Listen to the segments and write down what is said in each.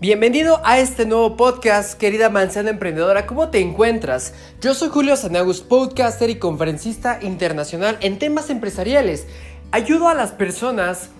Bienvenido a este nuevo podcast, querida manzana emprendedora. ¿Cómo te encuentras? Yo soy Julio Sanagus, podcaster y conferencista internacional en temas empresariales. Ayudo a las personas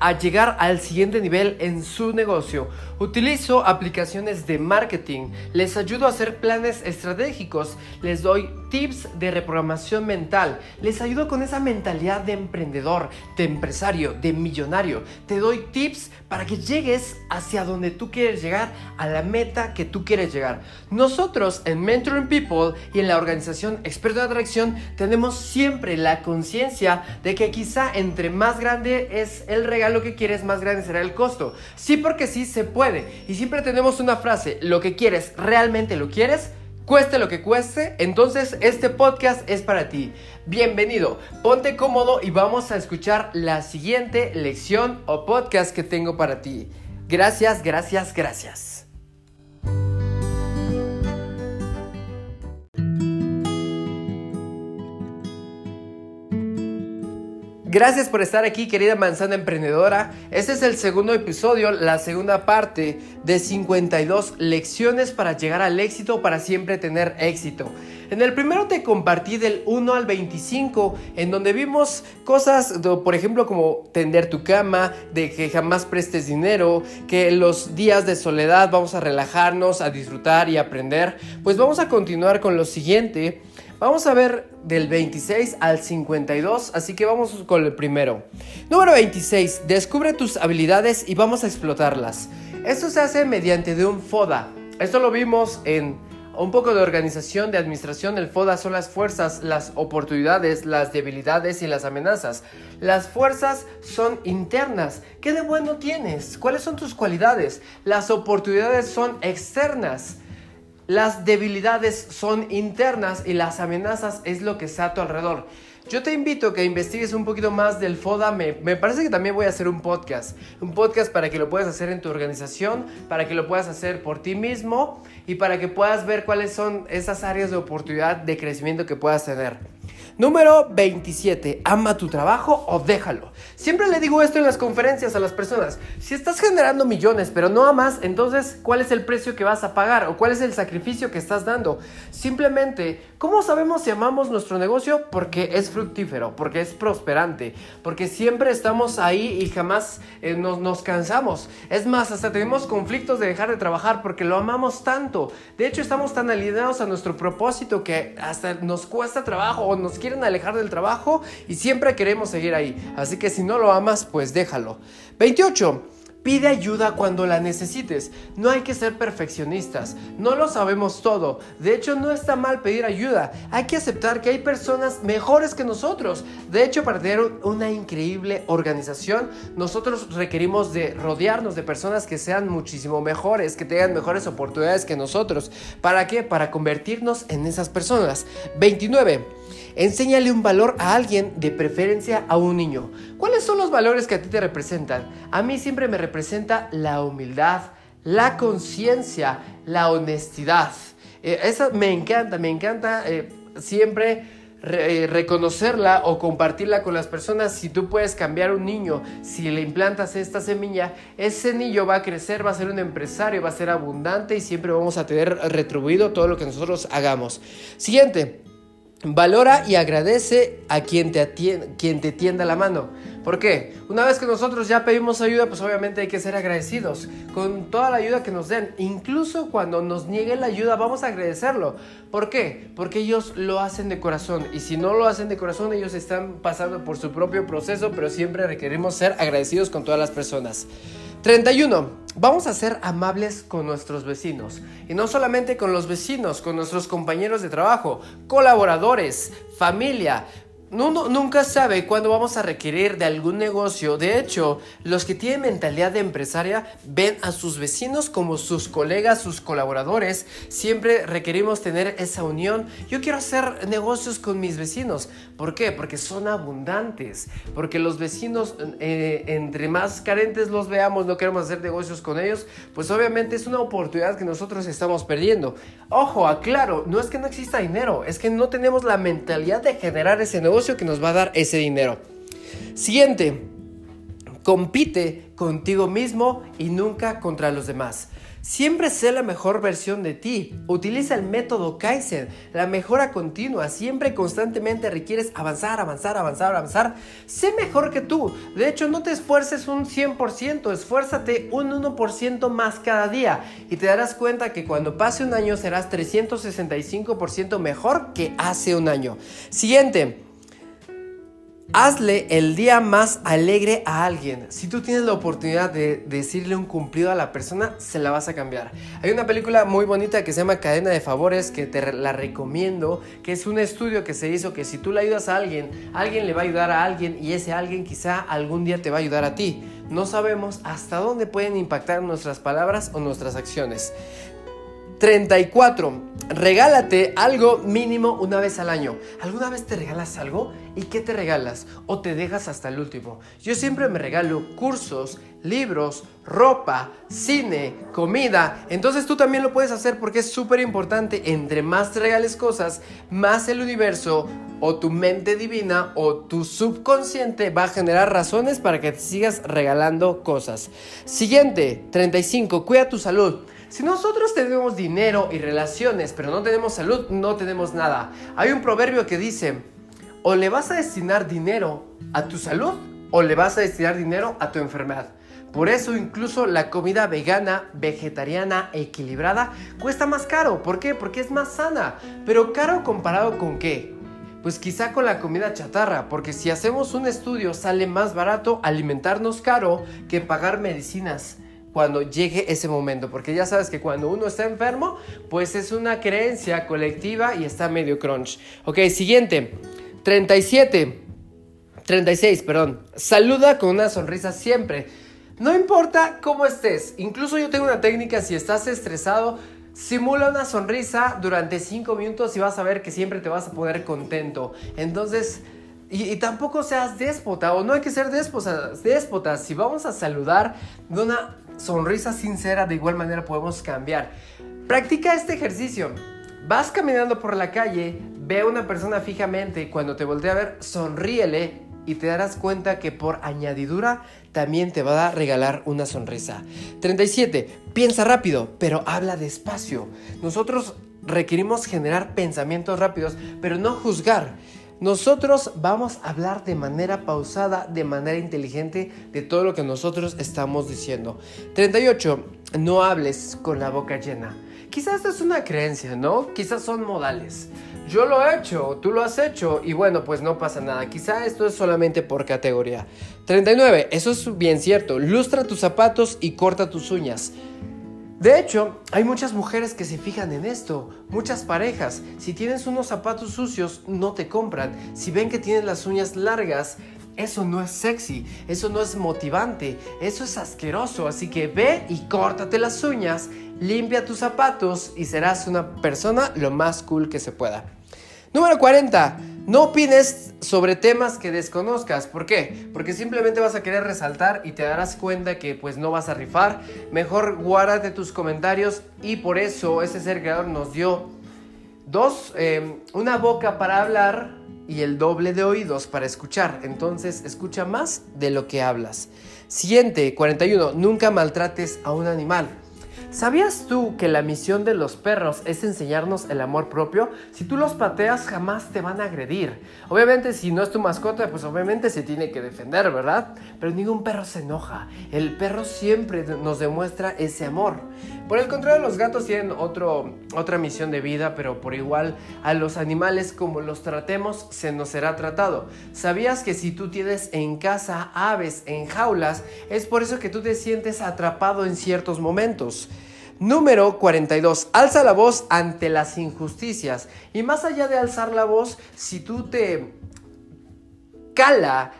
a llegar al siguiente nivel en su negocio. Utilizo aplicaciones de marketing, les ayudo a hacer planes estratégicos, les doy tips de reprogramación mental, les ayudo con esa mentalidad de emprendedor, de empresario, de millonario. Te doy tips para que llegues hacia donde tú quieres llegar, a la meta que tú quieres llegar. Nosotros en Mentoring People y en la organización Experto de Atracción tenemos siempre la conciencia de que quizá entre más grande es el regalo, lo que quieres, más grande será el costo. Sí, porque sí se puede. Y siempre tenemos una frase, lo que quieres, realmente lo quieres, cueste lo que cueste, entonces este podcast es para ti. Bienvenido, ponte cómodo y vamos a escuchar la siguiente lección o podcast que tengo para ti. Gracias, gracias, gracias. Gracias por estar aquí, querida manzana emprendedora. Este es el segundo episodio, la segunda parte de 52 lecciones para llegar al éxito, para siempre tener éxito. En el primero te compartí del 1 al 25, en donde vimos cosas, por ejemplo, como tender tu cama, de que jamás prestes dinero, que los días de soledad vamos a relajarnos, a disfrutar y aprender. Pues vamos a continuar con lo siguiente Vamos a ver del 26 al 52, así que vamos con el primero. Número 26. Descubre tus habilidades y vamos a explotarlas. Esto se hace mediante de un FODA. Esto lo vimos en un poco de organización, de administración. El FODA son las fuerzas, las oportunidades, las debilidades y las amenazas. Las fuerzas son internas. ¿Qué de bueno tienes? ¿Cuáles son tus cualidades? Las oportunidades son externas. Las debilidades son internas y las amenazas es lo que está a tu alrededor. Yo te invito a que investigues un poquito más del FODA. Me, me, parece que también voy a hacer un podcast. Un podcast para que lo puedas hacer en tu organización, para que lo puedas hacer por ti mismo y para que puedas ver cuáles son esas áreas de oportunidad de crecimiento que puedas tener. Número 27. Ama tu trabajo o déjalo. Siempre le digo esto en las conferencias a las personas. Si estás generando millones pero no amas, entonces ¿cuál es el precio que vas a pagar o cuál es el sacrificio que estás dando? Simplemente, ¿cómo sabemos si amamos nuestro negocio? Porque es fructífero, porque es prosperante, porque siempre estamos ahí y jamás eh, nos, nos cansamos. Es más, hasta tenemos conflictos de dejar de trabajar porque lo amamos tanto. De hecho, estamos tan alineados a nuestro propósito que hasta nos cuesta trabajo o nos quiere alejar del trabajo y siempre queremos seguir ahí. Así que si no lo amas, pues déjalo. 28. Pide ayuda cuando la necesites. No hay que ser perfeccionistas. No lo sabemos todo. De hecho, no está mal pedir ayuda. Hay que aceptar que hay personas mejores que nosotros. De hecho, para tener una increíble organización, nosotros requerimos de rodearnos de personas que sean muchísimo mejores, que tengan mejores oportunidades que nosotros. ¿Para qué? Para convertirnos en esas personas. 29. Enséñale un valor a alguien, de preferencia a un niño. ¿Cuáles son los valores que a ti te representan? A mí siempre me representa la humildad, la conciencia, la honestidad. Eh, esa me encanta, me encanta eh, siempre eh, reconocerla o compartirla con las personas. Si tú puedes cambiar un niño, si le implantas esta semilla, ese niño va a crecer, va a ser un empresario, va a ser abundante y siempre vamos a tener retribuido todo lo que nosotros hagamos. Siguiente. Valora y agradece a quien te, quien te tienda la mano. ¿Por qué? Una vez que nosotros ya pedimos ayuda, pues obviamente hay que ser agradecidos con toda la ayuda que nos den. Incluso cuando nos nieguen la ayuda, vamos a agradecerlo. ¿Por qué? Porque ellos lo hacen de corazón. Y si no lo hacen de corazón, ellos están pasando por su propio proceso, pero siempre requerimos ser agradecidos con todas las personas. 31. Vamos a ser amables con nuestros vecinos. Y no solamente con los vecinos, con nuestros compañeros de trabajo, colaboradores, familia. Nunca sabe cuándo vamos a requerir de algún negocio. De hecho, los que tienen mentalidad de empresaria ven a sus vecinos como sus colegas, sus colaboradores. Siempre requerimos tener esa unión. Yo quiero hacer negocios con mis vecinos. ¿Por qué? Porque son abundantes. Porque los vecinos, eh, entre más carentes los veamos, no queremos hacer negocios con ellos, pues obviamente es una oportunidad que nosotros estamos perdiendo. Ojo, aclaro, no es que no exista dinero, es que no tenemos la mentalidad de generar ese negocio que nos va a dar ese dinero. Siguiente. Compite contigo mismo y nunca contra los demás. Siempre sé la mejor versión de ti. Utiliza el método Kaizen, la mejora continua. Siempre constantemente requieres avanzar, avanzar, avanzar, avanzar. Sé mejor que tú. De hecho, no te esfuerces un 100%, esfuérzate un 1% más cada día. Y te darás cuenta que cuando pase un año serás 365% mejor que hace un año. Siguiente. Hazle el día más alegre a alguien. Si tú tienes la oportunidad de decirle un cumplido a la persona, se la vas a cambiar. Hay una película muy bonita que se llama Cadena de Favores que te la recomiendo, que es un estudio que se hizo que si tú le ayudas a alguien, alguien le va a ayudar a alguien y ese alguien quizá algún día te va a ayudar a ti. No sabemos hasta dónde pueden impactar nuestras palabras o nuestras acciones. 34. Regálate algo mínimo una vez al año. ¿Alguna vez te regalas algo? ¿Y qué te regalas? ¿O te dejas hasta el último? Yo siempre me regalo cursos, libros, ropa, cine, comida. Entonces tú también lo puedes hacer porque es súper importante. Entre más te regales cosas, más el universo o tu mente divina o tu subconsciente va a generar razones para que te sigas regalando cosas. Siguiente, 35. Cuida tu salud. Si nosotros tenemos dinero y relaciones, pero no tenemos salud, no tenemos nada. Hay un proverbio que dice, o le vas a destinar dinero a tu salud o le vas a destinar dinero a tu enfermedad. Por eso incluso la comida vegana, vegetariana, equilibrada cuesta más caro. ¿Por qué? Porque es más sana. Pero caro comparado con qué? Pues quizá con la comida chatarra, porque si hacemos un estudio sale más barato alimentarnos caro que pagar medicinas cuando llegue ese momento, porque ya sabes que cuando uno está enfermo, pues es una creencia colectiva y está medio crunch. Ok, siguiente, 37, 36, perdón, saluda con una sonrisa siempre. No importa cómo estés, incluso yo tengo una técnica, si estás estresado, Simula una sonrisa durante 5 minutos y vas a ver que siempre te vas a poner contento. Entonces, y, tampoco seas déspota, o no hay que ser déspotas, déspotas. Si vamos a saludar de una sonrisa sincera, de igual manera podemos cambiar. Practica este ejercicio. Vas caminando por la calle, ve a una persona fijamente y cuando te voltee a ver, sonríele y te darás cuenta que por añadidura también te va a regalar una sonrisa. 37. Piensa rápido, pero habla despacio. Nosotros requerimos generar pensamientos rápidos, pero no juzgar. Nosotros vamos a hablar de manera pausada, de manera inteligente de todo lo que nosotros estamos diciendo. 38. No hables con la boca llena. Quizás esta es una creencia, ¿no? Quizás son modales. Yo lo he hecho, tú lo has hecho y bueno, pues no pasa nada. Quizá esto es solamente por categoría. 39. Eso es bien cierto. Lustra tus zapatos y corta tus uñas. De hecho, hay muchas mujeres que se fijan en esto, muchas parejas. Si tienes unos zapatos sucios, no te compran. Si ven que tienes las uñas largas, eso no es sexy, eso no es motivante, eso es asqueroso. Así que ve y córtate las uñas, limpia tus zapatos y serás una persona lo más cool que se pueda. Número 40. No opines sobre temas que desconozcas. ¿Por qué? Porque simplemente vas a querer resaltar y te darás cuenta que pues no vas a rifar. Mejor guárdate tus comentarios y por eso ese ser creador nos dio dos, em, una boca para hablar y el doble de oídos para escuchar. Entonces escucha más de lo que hablas. Siguiente, 41. Nunca maltrates a un animal. ¿Sabías tú que la misión de los perros es enseñarnos el amor propio? Si tú los pateas jamás te van a agredir. Obviamente si no es tu mascota, pues obviamente se tiene que defender, ¿verdad? Pero ningún perro se enoja. El perro siempre nos demuestra ese amor. Por el contrario, los gatos tienen otro, otra misión de vida, pero por igual a los animales como los tratemos se nos será tratado. ¿Sabías que si tú tienes en casa aves en jaulas, es por eso que tú te sientes atrapado en ciertos momentos? Número 42. Alza la voz ante las injusticias. Y más allá de alzar la voz, si tú te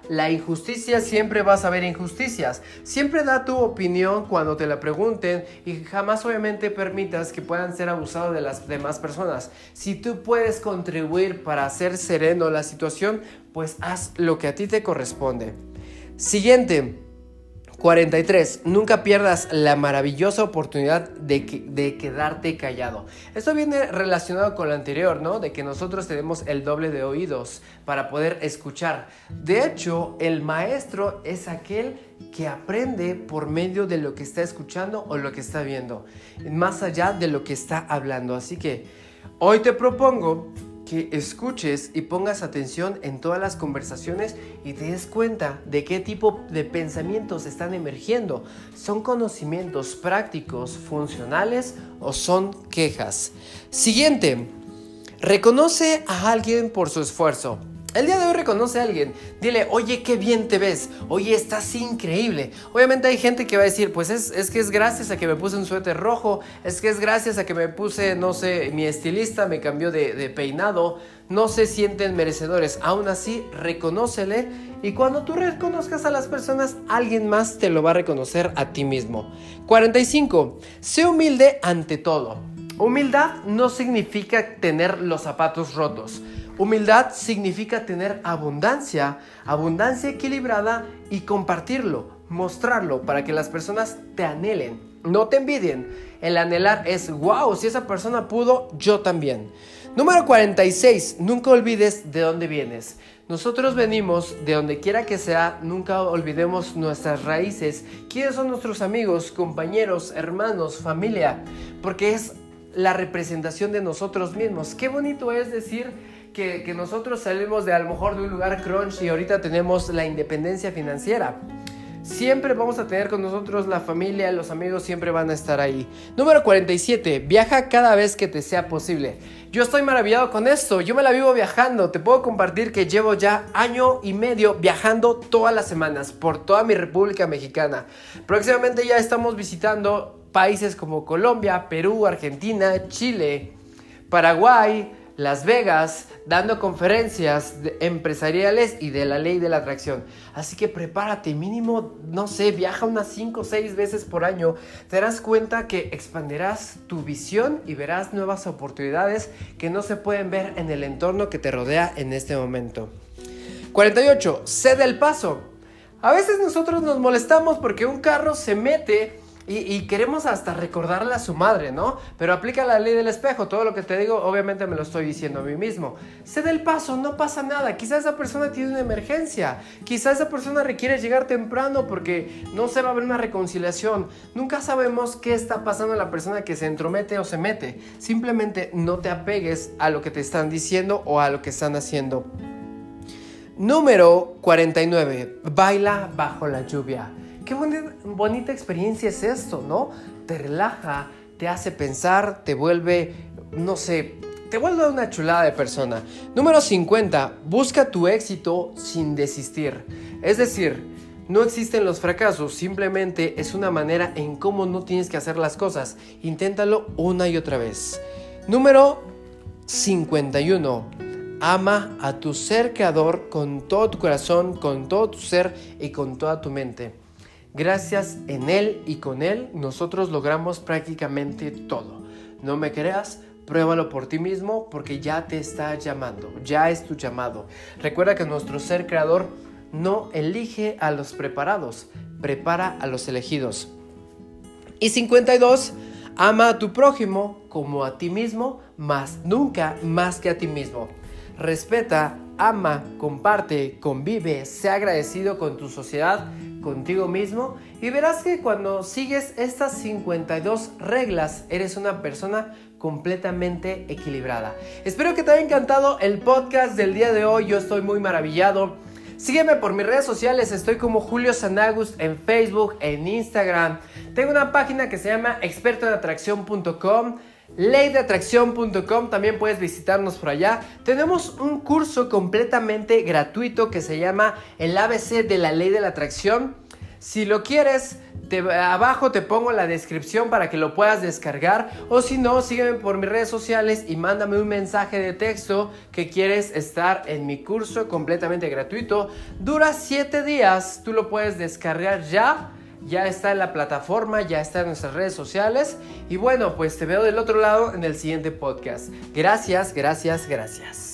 la injusticia, siempre vas a ver injusticias. Siempre da tu opinión cuando te la pregunten y jamás obviamente permitas que puedan ser abusados de las demás personas. Si tú puedes contribuir para hacer sereno la situación, pues haz lo que a ti te corresponde. Siguiente. 43. Nunca pierdas la maravillosa oportunidad de, quedarte callado. Esto viene relacionado con lo anterior, ¿no? De que nosotros tenemos el doble de oídos para poder escuchar. De hecho, el maestro es aquel que aprende por medio de lo que está escuchando o lo que está viendo, más allá de lo que está hablando. Así que hoy te propongo que escuches y pongas atención en todas las conversaciones y te des cuenta de qué tipo de pensamientos están emergiendo. ¿Son conocimientos prácticos, funcionales o son quejas? Siguiente, reconoce a alguien por su esfuerzo. El día de hoy reconoce a alguien, dile, oye, qué bien te ves, oye, estás increíble. Obviamente hay gente que va a decir, pues es, que es gracias a que me puse un suéter rojo, es que es gracias a que me puse, no sé, mi estilista me cambió de, de peinado, no se sienten merecedores. Aún así, reconócele y cuando tú reconozcas a las personas, alguien más te lo va a reconocer a ti mismo. 45. Sé humilde ante todo. Humildad no significa tener los zapatos rotos. Humildad significa tener abundancia, abundancia equilibrada y compartirlo, mostrarlo para que las personas te anhelen, no te envidien. El anhelar es, wow, si esa persona pudo, yo también. Número 46, nunca olvides de dónde vienes. Nosotros venimos de donde quiera que sea, nunca olvidemos nuestras raíces. ¿Quiénes son nuestros amigos, compañeros, hermanos, familia? Porque es la representación de nosotros mismos. Qué bonito es decir que, nosotros salimos de a lo mejor de un lugar crunch y ahorita tenemos la independencia financiera. Siempre vamos a tener con nosotros la familia, los amigos siempre van a estar ahí. Número 47. Viaja cada vez que te sea posible. Yo estoy maravillado con esto. Yo me la vivo viajando. Te puedo compartir que llevo ya año y medio viajando todas las semanas por toda mi República Mexicana. Próximamente ya estamos visitando países como Colombia, Perú, Argentina, Chile, Paraguay, las Vegas, dando conferencias empresariales y de la ley de la atracción. Así que prepárate, mínimo, no sé, viaja unas 5 o 6 veces por año. Te darás cuenta que expandirás tu visión y verás nuevas oportunidades que no se pueden ver en el entorno que te rodea en este momento. 48. Cede el paso. A veces nosotros nos molestamos porque un carro se mete y, queremos hasta recordarle a su madre, ¿no? Pero aplica la ley del espejo. Todo lo que te digo, obviamente me lo estoy diciendo a mí mismo. Cede el paso, no pasa nada. Quizás esa persona tiene una emergencia. Quizás esa persona requiere llegar temprano porque no se va a ver una reconciliación. Nunca sabemos qué está pasando en la persona que se entromete o se mete. Simplemente no te apegues a lo que te están diciendo o a lo que están haciendo. Número 49. Baila bajo la lluvia qué bonita, experiencia es esto, ¿no? Te relaja, te hace pensar, te vuelve, no sé, te vuelve una chulada de persona. Número 50. Busca tu éxito sin desistir. Es decir, no existen los fracasos, simplemente es una manera en cómo no tienes que hacer las cosas. Inténtalo una y otra vez. Número 51. Ama a tu ser creador con todo tu corazón, con todo tu ser y con toda tu mente. Gracias en Él y con Él nosotros logramos prácticamente todo. No me creas, pruébalo por ti mismo porque ya te está llamando, ya es tu llamado. Recuerda que nuestro ser creador no elige a los preparados, prepara a los elegidos. Y 52, ama a tu prójimo como a ti mismo, más nunca más que a ti mismo. Respeta, ama, comparte, convive, sea agradecido con tu sociedad contigo mismo y verás que cuando sigues estas 52 reglas eres una persona completamente equilibrada. Espero que te haya encantado el podcast del día de hoy, yo estoy muy maravillado. Sígueme por mis redes sociales, estoy como Julio Sanagust en Facebook, en Instagram. Tengo una página que se llama expertoenatracción.com leydeatracción.com, también puedes visitarnos por allá. Tenemos un curso completamente gratuito que se llama El ABC de la ley de la atracción. Si lo quieres, abajo te pongo la descripción para que lo puedas descargar. O si no, sígueme por mis redes sociales y mándame un mensaje de texto que quieres estar en mi curso completamente gratuito. Dura 7 días, tú lo puedes descargar ya ya está en la plataforma, ya está en nuestras redes sociales. Y bueno, pues te veo del otro lado en el siguiente podcast. Gracias, gracias, gracias.